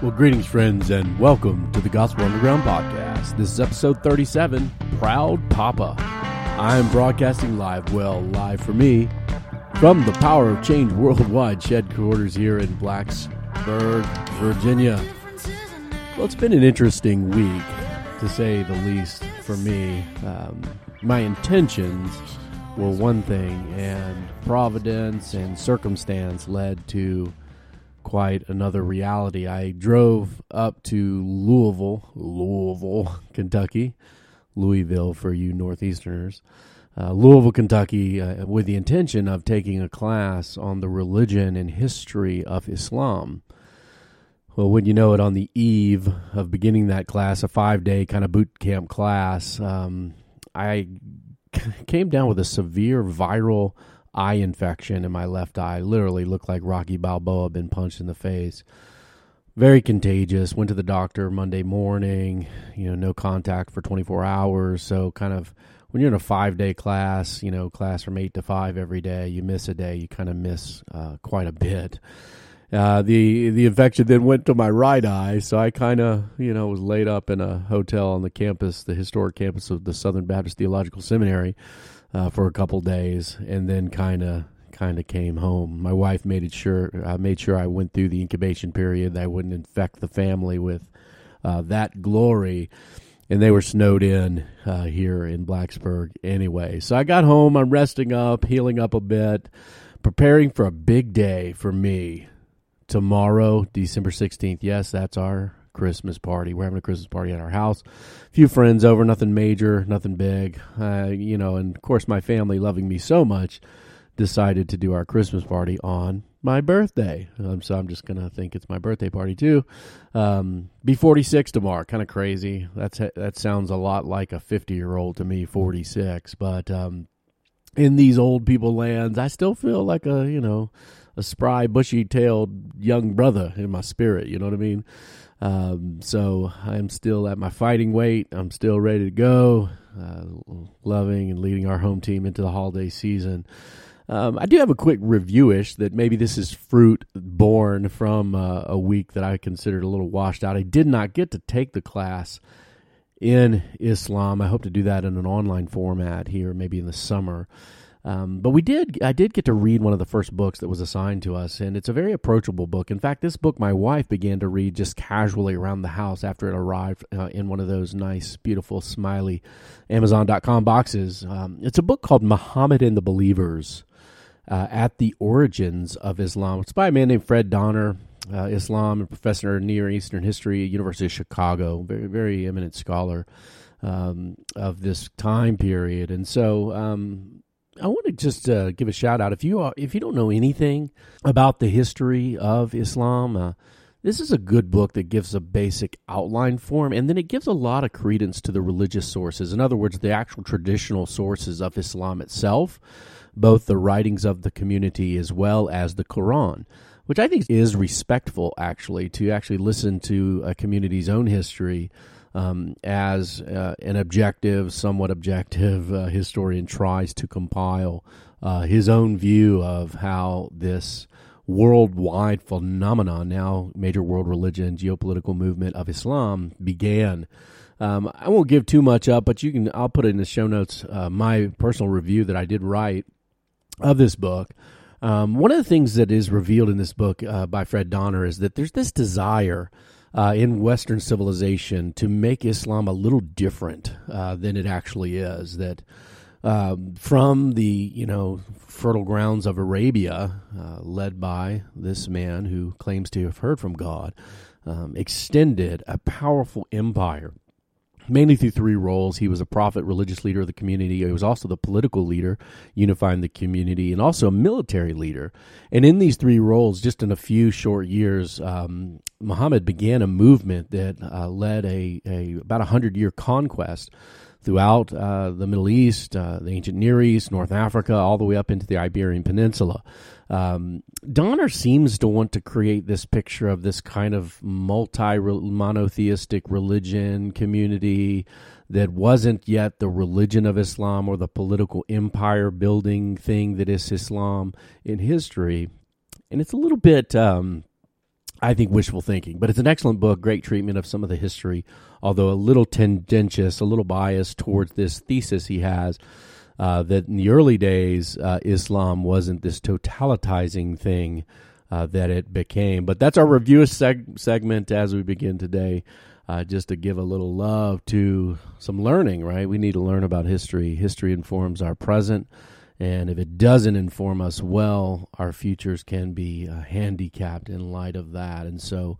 Well, greetings, friends, and welcome to the Gospel Underground Podcast. This is episode 37 Proud Papa. I am broadcasting live, well, live for me, from the Power of Change Worldwide headquarters here in Blacksburg, Virginia. Well, it's been an interesting week, to say the least, for me. Um, my intentions were one thing, and providence and circumstance led to quite another reality. I drove up to Louisville, Louisville, Kentucky, Louisville for you Northeasterners, uh, Louisville, Kentucky, uh, with the intention of taking a class on the religion and history of Islam. Well, when you know it, on the eve of beginning that class, a five day kind of boot camp class, um, I came down with a severe viral eye infection in my left eye. Literally looked like Rocky Balboa been punched in the face. Very contagious. Went to the doctor Monday morning. You know, no contact for 24 hours. So kind of when you're in a five day class, you know, class from eight to five every day, you miss a day, you kind of miss uh, quite a bit. Uh, the the infection then went to my right eye, so I kind of you know was laid up in a hotel on the campus, the historic campus of the Southern Baptist Theological Seminary uh, for a couple days, and then kind of kind of came home. My wife made it sure I uh, made sure I went through the incubation period that I wouldn't infect the family with uh, that glory. And they were snowed in uh, here in Blacksburg anyway. So I got home. I'm resting up, healing up a bit, preparing for a big day for me tomorrow, December 16th. Yes, that's our Christmas party. We're having a Christmas party at our house. A few friends over, nothing major, nothing big. Uh, you know, and of course, my family loving me so much decided to do our Christmas party on my birthday. Um, so I'm just going to think it's my birthday party too. Um, be 46 tomorrow. Kind of crazy. That's that sounds a lot like a 50 year old to me, 46. But um, in these old people lands, I still feel like a you know a spry, bushy tailed young brother in my spirit. You know what I mean? Um, so I'm still at my fighting weight. I'm still ready to go, uh, loving and leading our home team into the holiday season. Um, I do have a quick reviewish that maybe this is fruit born from uh, a week that I considered a little washed out. I did not get to take the class in Islam. I hope to do that in an online format here, maybe in the summer. Um, but we did, I did get to read one of the first books that was assigned to us, and it's a very approachable book. In fact, this book my wife began to read just casually around the house after it arrived uh, in one of those nice, beautiful, smiley Amazon.com boxes. Um, it's a book called Muhammad and the Believers uh, at the Origins of Islam. It's by a man named Fred Donner. Uh, Islam and professor of Near Eastern history at University of Chicago, very very eminent scholar um, of this time period, and so um, I want to just uh, give a shout out if you are, if you don't know anything about the history of Islam. Uh, this is a good book that gives a basic outline form, and then it gives a lot of credence to the religious sources. In other words, the actual traditional sources of Islam itself, both the writings of the community as well as the Quran, which I think is respectful, actually, to actually listen to a community's own history um, as uh, an objective, somewhat objective uh, historian tries to compile uh, his own view of how this worldwide phenomenon, now major world religion, geopolitical movement of Islam, began. Um, I won't give too much up, but you can. I'll put it in the show notes. Uh, my personal review that I did write of this book. Um, one of the things that is revealed in this book uh, by Fred Donner is that there's this desire uh, in Western civilization to make Islam a little different uh, than it actually is. That um, from the you know fertile grounds of Arabia, uh, led by this man who claims to have heard from God, um, extended a powerful empire mainly through three roles. He was a prophet, religious leader of the community. He was also the political leader, unifying the community, and also a military leader. And in these three roles, just in a few short years, um, Muhammad began a movement that uh, led a, a about a hundred year conquest throughout uh, the Middle East, uh, the ancient Near East, North Africa, all the way up into the Iberian Peninsula. Um, Donner seems to want to create this picture of this kind of multi monotheistic religion community that wasn't yet the religion of Islam or the political empire building thing that is Islam in history. And it's a little bit. Um, I think, wishful thinking. But it's an excellent book, great treatment of some of the history, although a little tendentious, a little biased towards this thesis he has. Uh, that in the early days, uh, Islam wasn't this totalitizing thing uh, that it became. But that's our review seg- segment as we begin today uh, just to give a little love to some learning, right? We need to learn about history. History informs our present, and if it doesn't inform us well, our futures can be uh, handicapped in light of that. And so,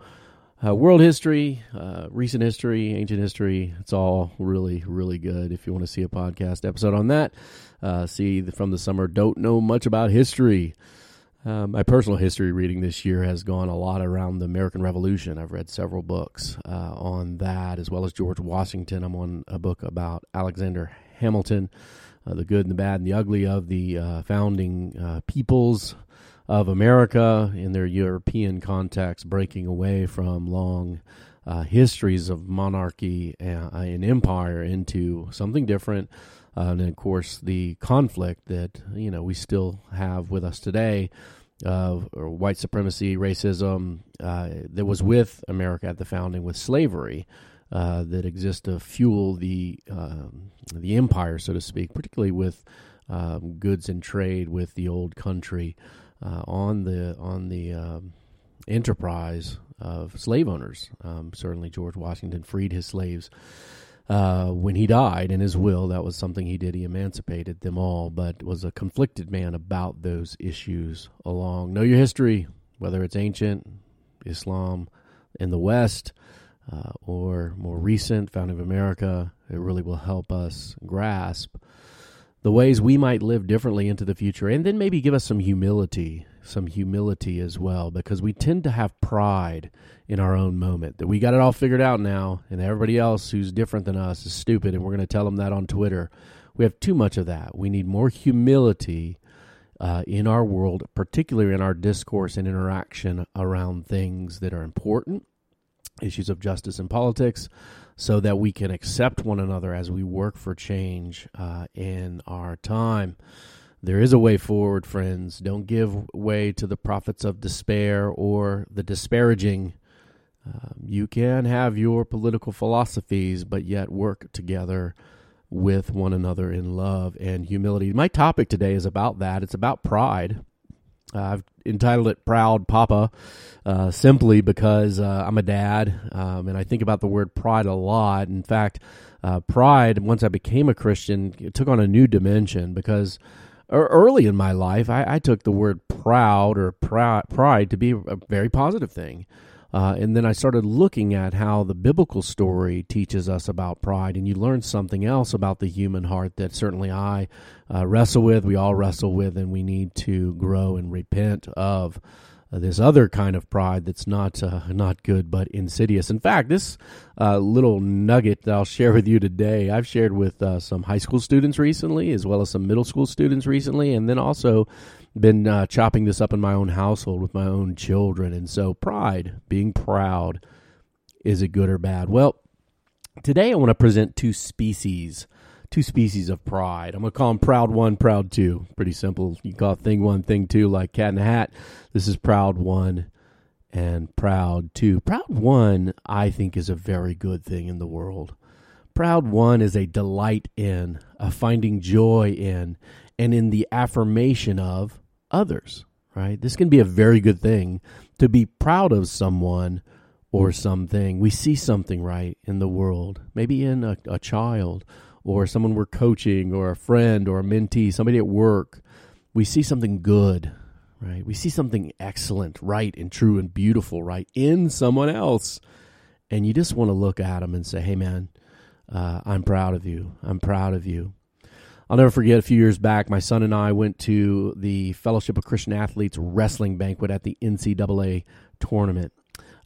uh, world history, uh, recent history, ancient history, it's all really, really good. If you want to see a podcast episode on that, uh, see from the summer, don't know much about history. Um, my personal history reading this year has gone a lot around the American Revolution. I've read several books uh, on that, as well as George Washington. I'm on a book about Alexander Hamilton, uh, the good and the bad and the ugly of the uh, founding uh, peoples of America in their European context, breaking away from long uh, histories of monarchy and, uh, and empire into something different. Uh, and of course, the conflict that you know we still have with us today of white supremacy, racism uh, that was with America at the founding, with slavery uh, that exist to fuel the um, the empire, so to speak, particularly with um, goods and trade with the old country uh, on the on the um, enterprise of slave owners. Certainly, George Washington freed his slaves uh, when he died in his will, that was something he did. He emancipated them all, but was a conflicted man about those issues along. Know your history, whether it's ancient, Islam in the West, uh, or more recent, founding of America. It really will help us grasp the ways we might live differently into the future, and then maybe give us some humility, some humility as well, because we tend to have pride in our own moment that we got it all figured out now, and everybody else who's different than us is stupid, and we're going to tell them that on Twitter. We have too much of that. We need more humility uh, in our world, particularly in our discourse and interaction around things that are important, issues of justice and politics, so that we can accept one another as we work for change uh, in our time. There is a way forward, friends. Don't give way to the prophets of despair or the disparaging. Um, you can have your political philosophies, but yet work together with one another in love and humility. My topic today is about that. It's about pride. Uh, I've entitled it Proud Papa uh, simply because uh, I'm a dad um, and I think about the word pride a lot. In fact, uh, pride, once I became a Christian, took on a new dimension because early in my life, I, I took the word proud or pride to be a very positive thing. Uh, and then I started looking at how the biblical story teaches us about pride, and you learn something else about the human heart that certainly I uh, wrestle with, we all wrestle with, and we need to grow and repent of. Uh, this other kind of pride that's not uh, not good but insidious. In fact, this uh, little nugget that I'll share with you today, I've shared with uh, some high school students recently, as well as some middle school students recently, and then also been uh, chopping this up in my own household with my own children. And so, pride, being proud, is it good or bad? Well, today I want to present two species, two species of pride. I'm going to call them proud one, proud two. Pretty simple. You call thing one, thing two, like cat in hat. This is proud one and proud two. Proud one, I think, is a very good thing in the world. Proud one is a delight in, a finding joy in, and in the affirmation of others, right? This can be a very good thing to be proud of someone or something. We see something right in the world, maybe in a, a child or someone we're coaching or a friend or a mentee, somebody at work. We see something good, right? We see something excellent, right, and true and beautiful, right, in someone else. And you just want to look at them and say, hey, man, uh, I'm proud of you. I'm proud of you. I'll never forget a few years back, my son and I went to the Fellowship of Christian Athletes wrestling banquet at the NCAA tournament.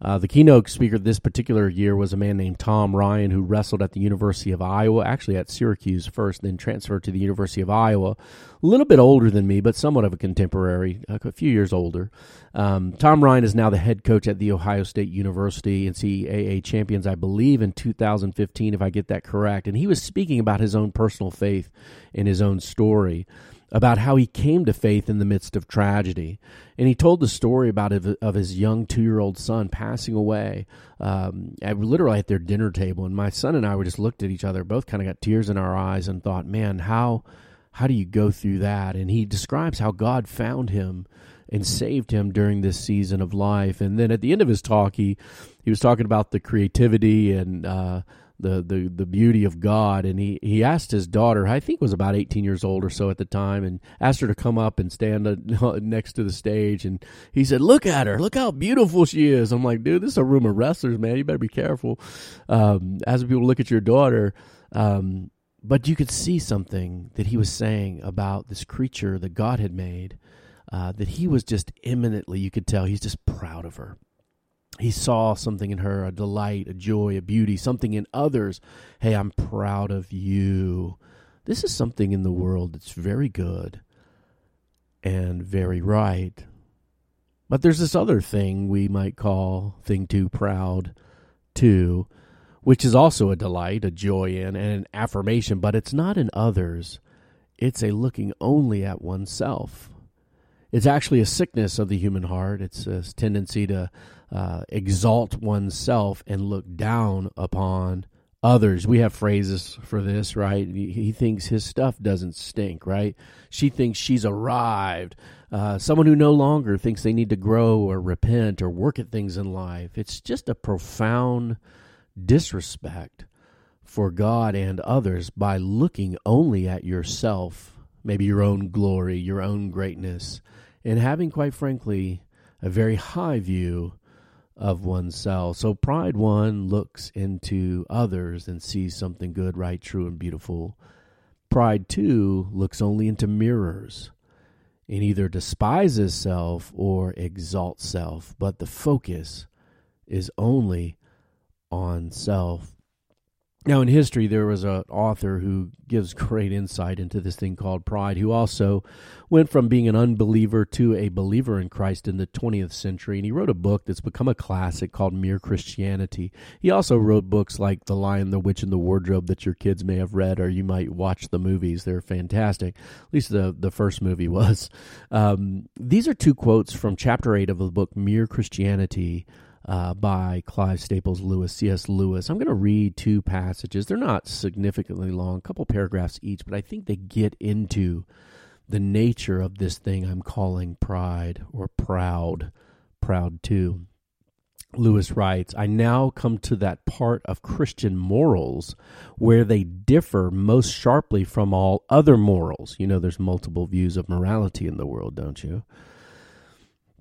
Uh, the keynote speaker this particular year was a man named Tom Ryan who wrestled at the University of Iowa, actually at Syracuse first, then transferred to the University of Iowa. A little bit older than me, but somewhat of a contemporary, a few years older. Um, Tom Ryan is now the head coach at The Ohio State University, NCAA champions, I believe, in 2015, if I get that correct. And he was speaking about his own personal faith and his own story. About how he came to faith in the midst of tragedy. And he told the story about of his young two year old son passing away, um, at, literally at their dinner table. And my son and I were just looked at each other, both kind of got tears in our eyes, and thought, man, how how do you go through that? And he describes how God found him and saved him during this season of life. And then at the end of his talk, he he was talking about the creativity and uh, the, the the beauty of God. And he, he asked his daughter, I think was about 18 years old or so at the time, and asked her to come up and stand next to the stage. And he said, Look at her. Look how beautiful she is. I'm like, dude, this is a room of wrestlers, man. You better be careful. Um, as people look at your daughter, um, but you could see something that he was saying about this creature that God had made. Uh, that he was just imminently, you could tell, he's just proud of her he saw something in her, a delight, a joy, a beauty, something in others. Hey, I'm proud of you. This is something in the world that's very good and very right. But there's this other thing we might call thing two proud two, which is also a delight, a joy in, and an affirmation, but it's not in others. It's a looking only at oneself. It's actually a sickness of the human heart. It's a tendency to uh, exalt oneself and look down upon others. We have phrases for this, right? He thinks his stuff doesn't stink, right? She thinks she's arrived. Uh, someone who no longer thinks they need to grow or repent or work at things in life. It's just a profound disrespect for God and others by looking only at yourself, maybe your own glory, your own greatness, and having, quite frankly, a very high view of oneself. So pride one looks into others and sees something good, right, true, and beautiful. Pride two looks only into mirrors and either despises self or exalts self, but the focus is only on self. Now, in history, there was an author who gives great insight into this thing called pride, who also went from being an unbeliever to a believer in Christ in the 20th century. And he wrote a book that's become a classic called Mere Christianity. He also wrote books like The Lion, the Witch, and the Wardrobe that your kids may have read, or you might watch the movies. They're fantastic. At least the, the first movie was. Um, these are two quotes from chapter 8 of the book Mere Christianity uh, by Clive Staples Lewis, C.S. Lewis. I'm going to read two passages. They're not significantly long, a couple paragraphs each, but I think they get into the nature of this thing I'm calling pride or proud, proud two. Lewis writes, I now come to that part of Christian morals where they differ most sharply from all other morals. You know, there's multiple views of morality in the world, don't you?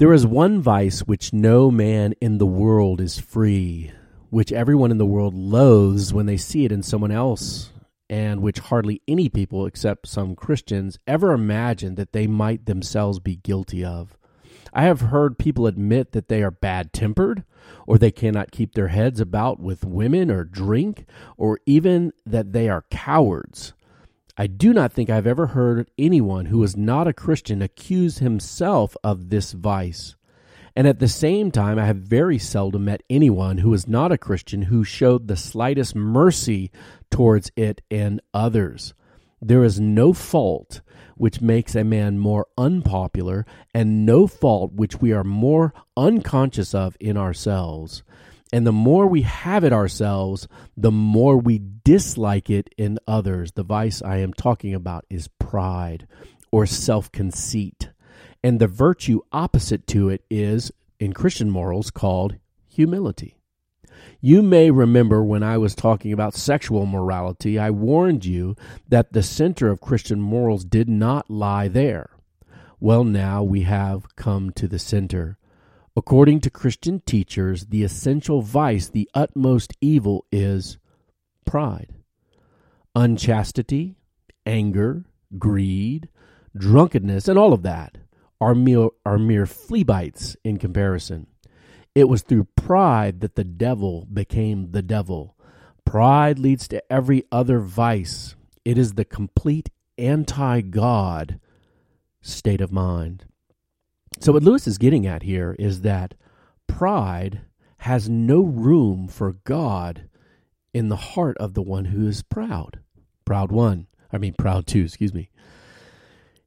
There is one vice which no man in the world is free, which everyone in the world loathes when they see it in someone else, and which hardly any people, except some Christians, ever imagine that they might themselves be guilty of. I have heard people admit that they are bad tempered, or they cannot keep their heads about with women or drink, or even that they are cowards. I do not think I've ever heard anyone who is not a Christian accuse himself of this vice. And at the same time, I have very seldom met anyone who is not a Christian who showed the slightest mercy towards it in others. There is no fault which makes a man more unpopular, and no fault which we are more unconscious of in ourselves. And the more we have it ourselves, the more we dislike it in others. The vice I am talking about is pride or self conceit. And the virtue opposite to it is, in Christian morals, called humility. You may remember when I was talking about sexual morality, I warned you that the center of Christian morals did not lie there. Well, now we have come to the center. According to Christian teachers, the essential vice, the utmost evil, is pride. Unchastity, anger, greed, drunkenness, and all of that are mere, are mere flea bites in comparison. It was through pride that the devil became the devil. Pride leads to every other vice. It is the complete anti God state of mind. So, what Lewis is getting at here is that pride has no room for God in the heart of the one who is proud. Proud one. I mean, proud two, excuse me.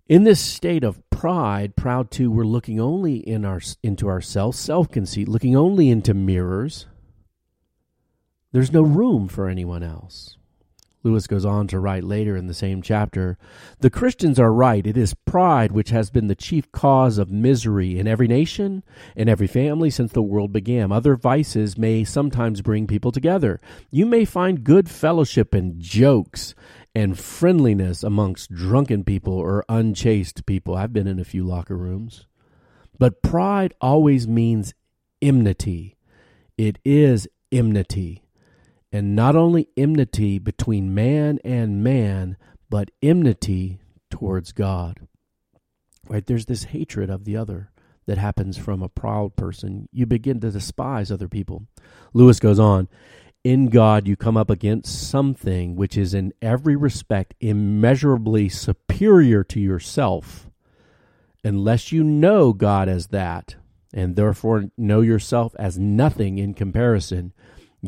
In this state of pride, proud two, we're looking only in our, into ourselves, self conceit, looking only into mirrors. There's no room for anyone else. Lewis goes on to write later in the same chapter The Christians are right. It is pride which has been the chief cause of misery in every nation, in every family since the world began. Other vices may sometimes bring people together. You may find good fellowship and jokes and friendliness amongst drunken people or unchaste people. I've been in a few locker rooms. But pride always means enmity. It is enmity and not only enmity between man and man, but enmity towards God. Right? There's this hatred of the other that happens from a proud person. You begin to despise other people. Lewis goes on In God, you come up against something which is in every respect immeasurably superior to yourself. Unless you know God as that, and therefore know yourself as nothing in comparison,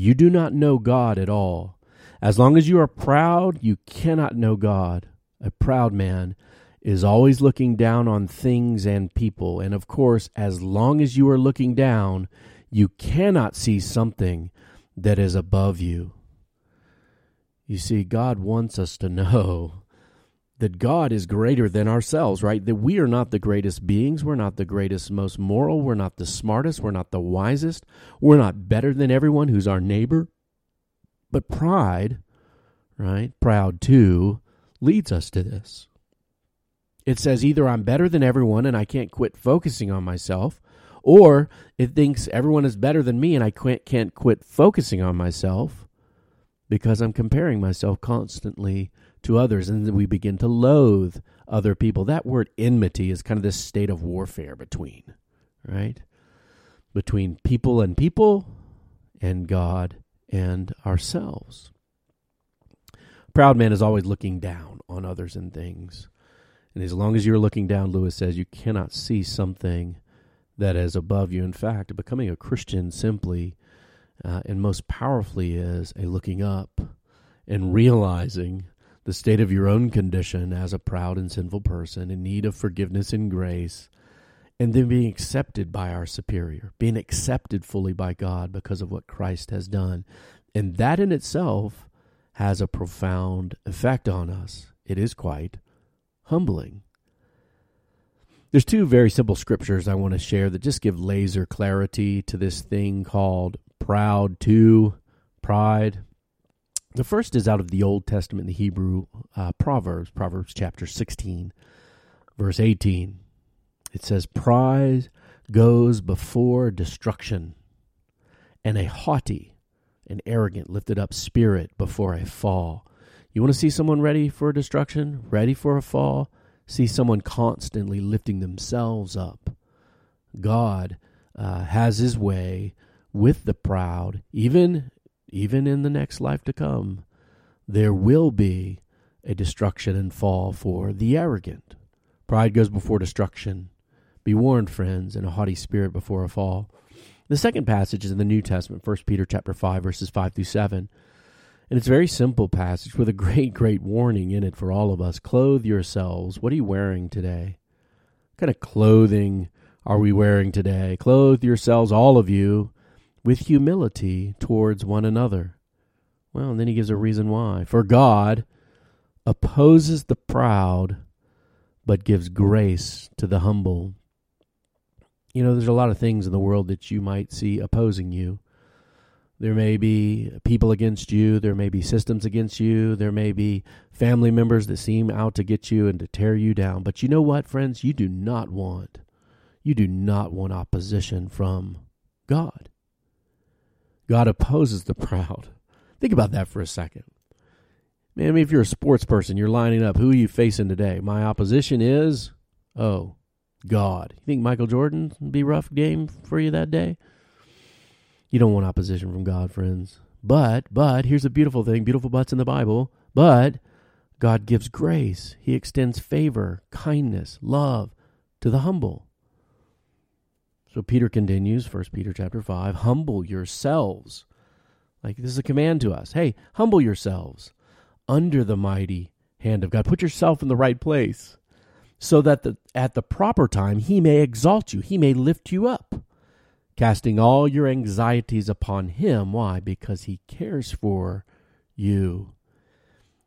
you do not know God at all. As long as you are proud, you cannot know God. A proud man is always looking down on things and people. And of course, as long as you are looking down, you cannot see something that is above you. You see, God wants us to know that God is greater than ourselves, right? That we are not the greatest beings. We're not the greatest, most moral. We're not the smartest. We're not the wisest. We're not better than everyone who's our neighbor. But pride, right? Proud two, leads us to this. It says either I'm better than everyone and I can't quit focusing on myself, or it thinks everyone is better than me and I can't quit focusing on myself because I'm comparing myself constantly to others, and we begin to loathe other people. That word enmity is kind of this state of warfare between, right? Between people and people, and God and ourselves. Proud man is always looking down on others and things. And as long as you're looking down, Lewis says, you cannot see something that is above you. In fact, becoming a Christian simply uh, and most powerfully is a looking up and realizing the state of your own condition as a proud and sinful person in need of forgiveness and grace, and then being accepted by our superior, being accepted fully by God because of what Christ has done. And that in itself has a profound effect on us. It is quite humbling. There's two very simple scriptures I want to share that just give laser clarity to this thing called proud to pride. The first is out of the Old Testament, the Hebrew uh, Proverbs, Proverbs chapter 16, verse 18. It says, Pride goes before destruction, and a haughty and arrogant lifted up spirit before a fall. You want to see someone ready for destruction, ready for a fall? See someone constantly lifting themselves up. God uh, has his way with the proud, even even in the next life to come, there will be a destruction and fall for the arrogant. Pride goes before destruction. Be warned, friends, and a haughty spirit before a fall. The second passage is in the New Testament, 1 Peter chapter 5, verses 5 through 7. And it's a very simple passage with a great, great warning in it for all of us. Clothe yourselves. What are you wearing today? What kind of clothing are we wearing today? Clothe yourselves, all of you, with humility towards one another. Well, and then he gives a reason why. For God opposes the proud, but gives grace to the humble. You know, there's a lot of things in the world that you might see opposing you. There may be people against you. There may be systems against you. There may be family members that seem out to get you and to tear you down. But you know what, friends? You do not want, you do not want opposition from God. God opposes the proud. Think about that for a second. Man, I mean, if you're a sports person, you're lining up. Who are you facing today? My opposition is, oh, God. You think Michael Jordan would be rough game for you that day? You don't want opposition from God, friends. But, but, here's a beautiful thing beautiful buts in the Bible. But God gives grace, He extends favor, kindness, love to the humble. So Peter continues, First Peter chapter 5, humble yourselves. Like this is a command to us. Hey, humble yourselves under the mighty hand of God. Put yourself in the right place. so that the, at the proper time he may exalt you, he may lift you up, casting all your anxieties upon him. Why? Because he cares for you.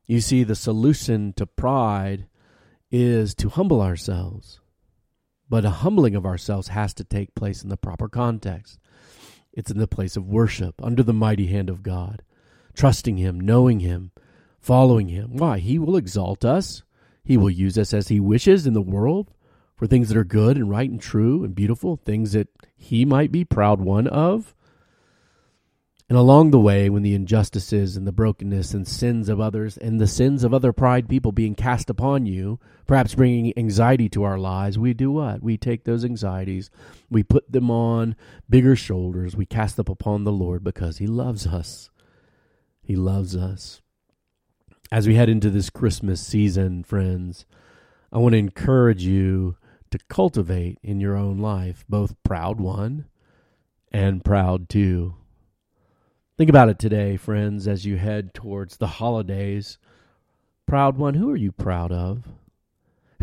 You see, the solution to pride is to humble ourselves. But a humbling of ourselves has to take place in the proper context. It's in the place of worship, under the mighty hand of God, trusting Him, knowing Him, following Him. Why? He will exalt us. He will use us as He wishes in the world for things that are good and right and true and beautiful, things that He might be proud one of. And along the way, when the injustices and the brokenness and sins of others and the sins of other pride people being cast upon you, perhaps bringing anxiety to our lives, we do what? We take those anxieties, we put them on bigger shoulders, we cast them upon the Lord because He loves us. He loves us. As we head into this Christmas season, friends, I want to encourage you to cultivate in your own life both proud one and proud two Think about it today, friends, as you head towards the holidays. Proud one, who are you proud of?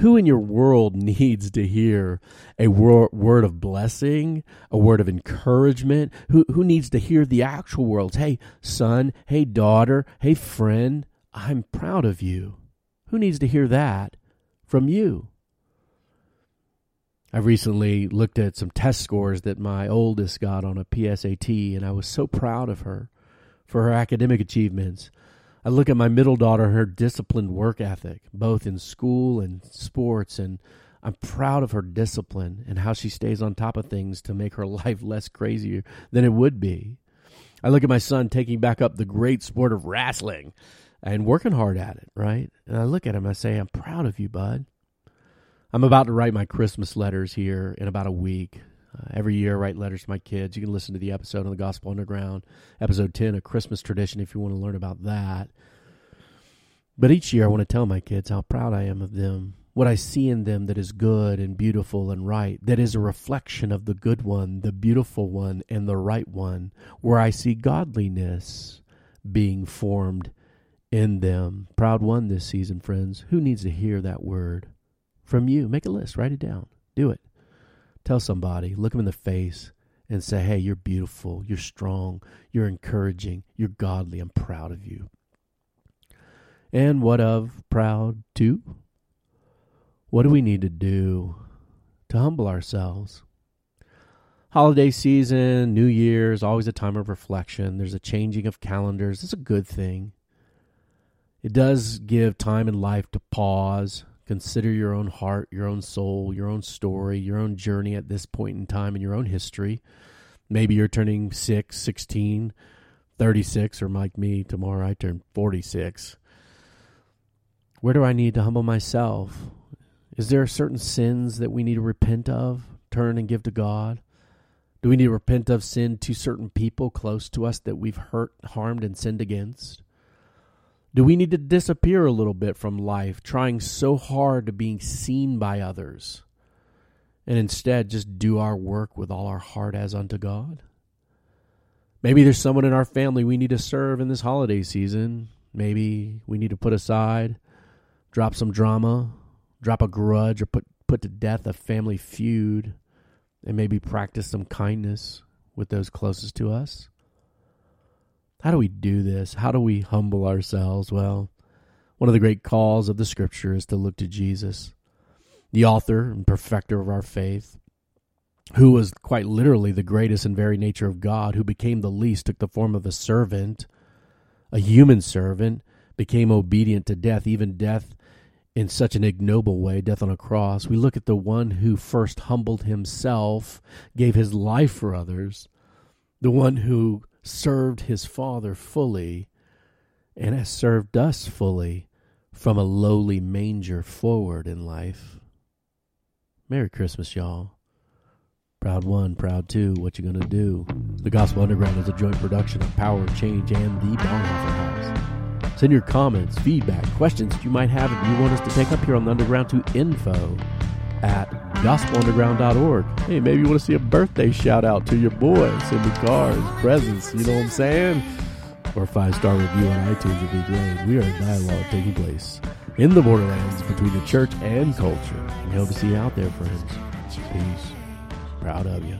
Who in your world needs to hear a word of blessing, a word of encouragement? Who, who needs to hear the actual words? Hey, son, hey, daughter, hey, friend, I'm proud of you. Who needs to hear that from you? I recently looked at some test scores that my oldest got on a PSAT, and I was so proud of her for her academic achievements. I look at my middle daughter, her disciplined work ethic, both in school and sports, and I'm proud of her discipline and how she stays on top of things to make her life less crazy than it would be. I look at my son taking back up the great sport of wrestling and working hard at it, right? And I look at him, I say, I'm proud of you, bud. I'm about to write my Christmas letters here in about a week. Uh, every year, I write letters to my kids. You can listen to the episode on the Gospel Underground, episode 10, a Christmas tradition, if you want to learn about that. But each year, I want to tell my kids how proud I am of them, what I see in them that is good and beautiful and right, that is a reflection of the good one, the beautiful one, and the right one, where I see godliness being formed in them. Proud one this season, friends. Who needs to hear that word? From you. Make a list, write it down, do it. Tell somebody, look them in the face, and say, hey, you're beautiful, you're strong, you're encouraging, you're godly, I'm proud of you. And what of proud two? What do we need to do to humble ourselves? Holiday season, New Year's, always a time of reflection. There's a changing of calendars. It's a good thing. It does give time in life to pause, Consider your own heart, your own soul, your own story, your own journey at this point in time in your own history. Maybe you're turning 6, 16, 36, or like me, tomorrow I turn 46. Where do I need to humble myself? Is there certain sins that we need to repent of, turn and give to God? Do we need to repent of sin to certain people close to us that we've hurt, harmed, and sinned against? Do we need to disappear a little bit from life, trying so hard to being seen by others, and instead just do our work with all our heart as unto God? Maybe there's someone in our family we need to serve in this holiday season. Maybe we need to put aside, drop some drama, drop a grudge, or put, put to death a family feud, and maybe practice some kindness with those closest to us. How do we do this? How do we humble ourselves? Well, one of the great calls of the scripture is to look to Jesus, the author and perfecter of our faith, who was quite literally the greatest and very nature of God, who became the least, took the form of a servant, a human servant, became obedient to death, even death in such an ignoble way, death on a cross. We look at the one who first humbled himself, gave his life for others, the one who served his Father fully and has served us fully from a lowly manger forward in life. Merry Christmas, y'all. Proud one, proud two, what you gonna do? The Gospel Underground is a joint production of Power of Change and the Bonhoeffer House. Send your comments, feedback, questions that you might have if you want us to take up here on the Underground to info at gospelunderground.org. Hey, maybe you want to see a birthday shout out to your boy. Send me cards, presents, you know what I'm saying? or a five star review on iTunes would be great. We are in dialogue taking place in the borderlands between the church and culture. We hope to see you out there, friends. Peace. Proud of you.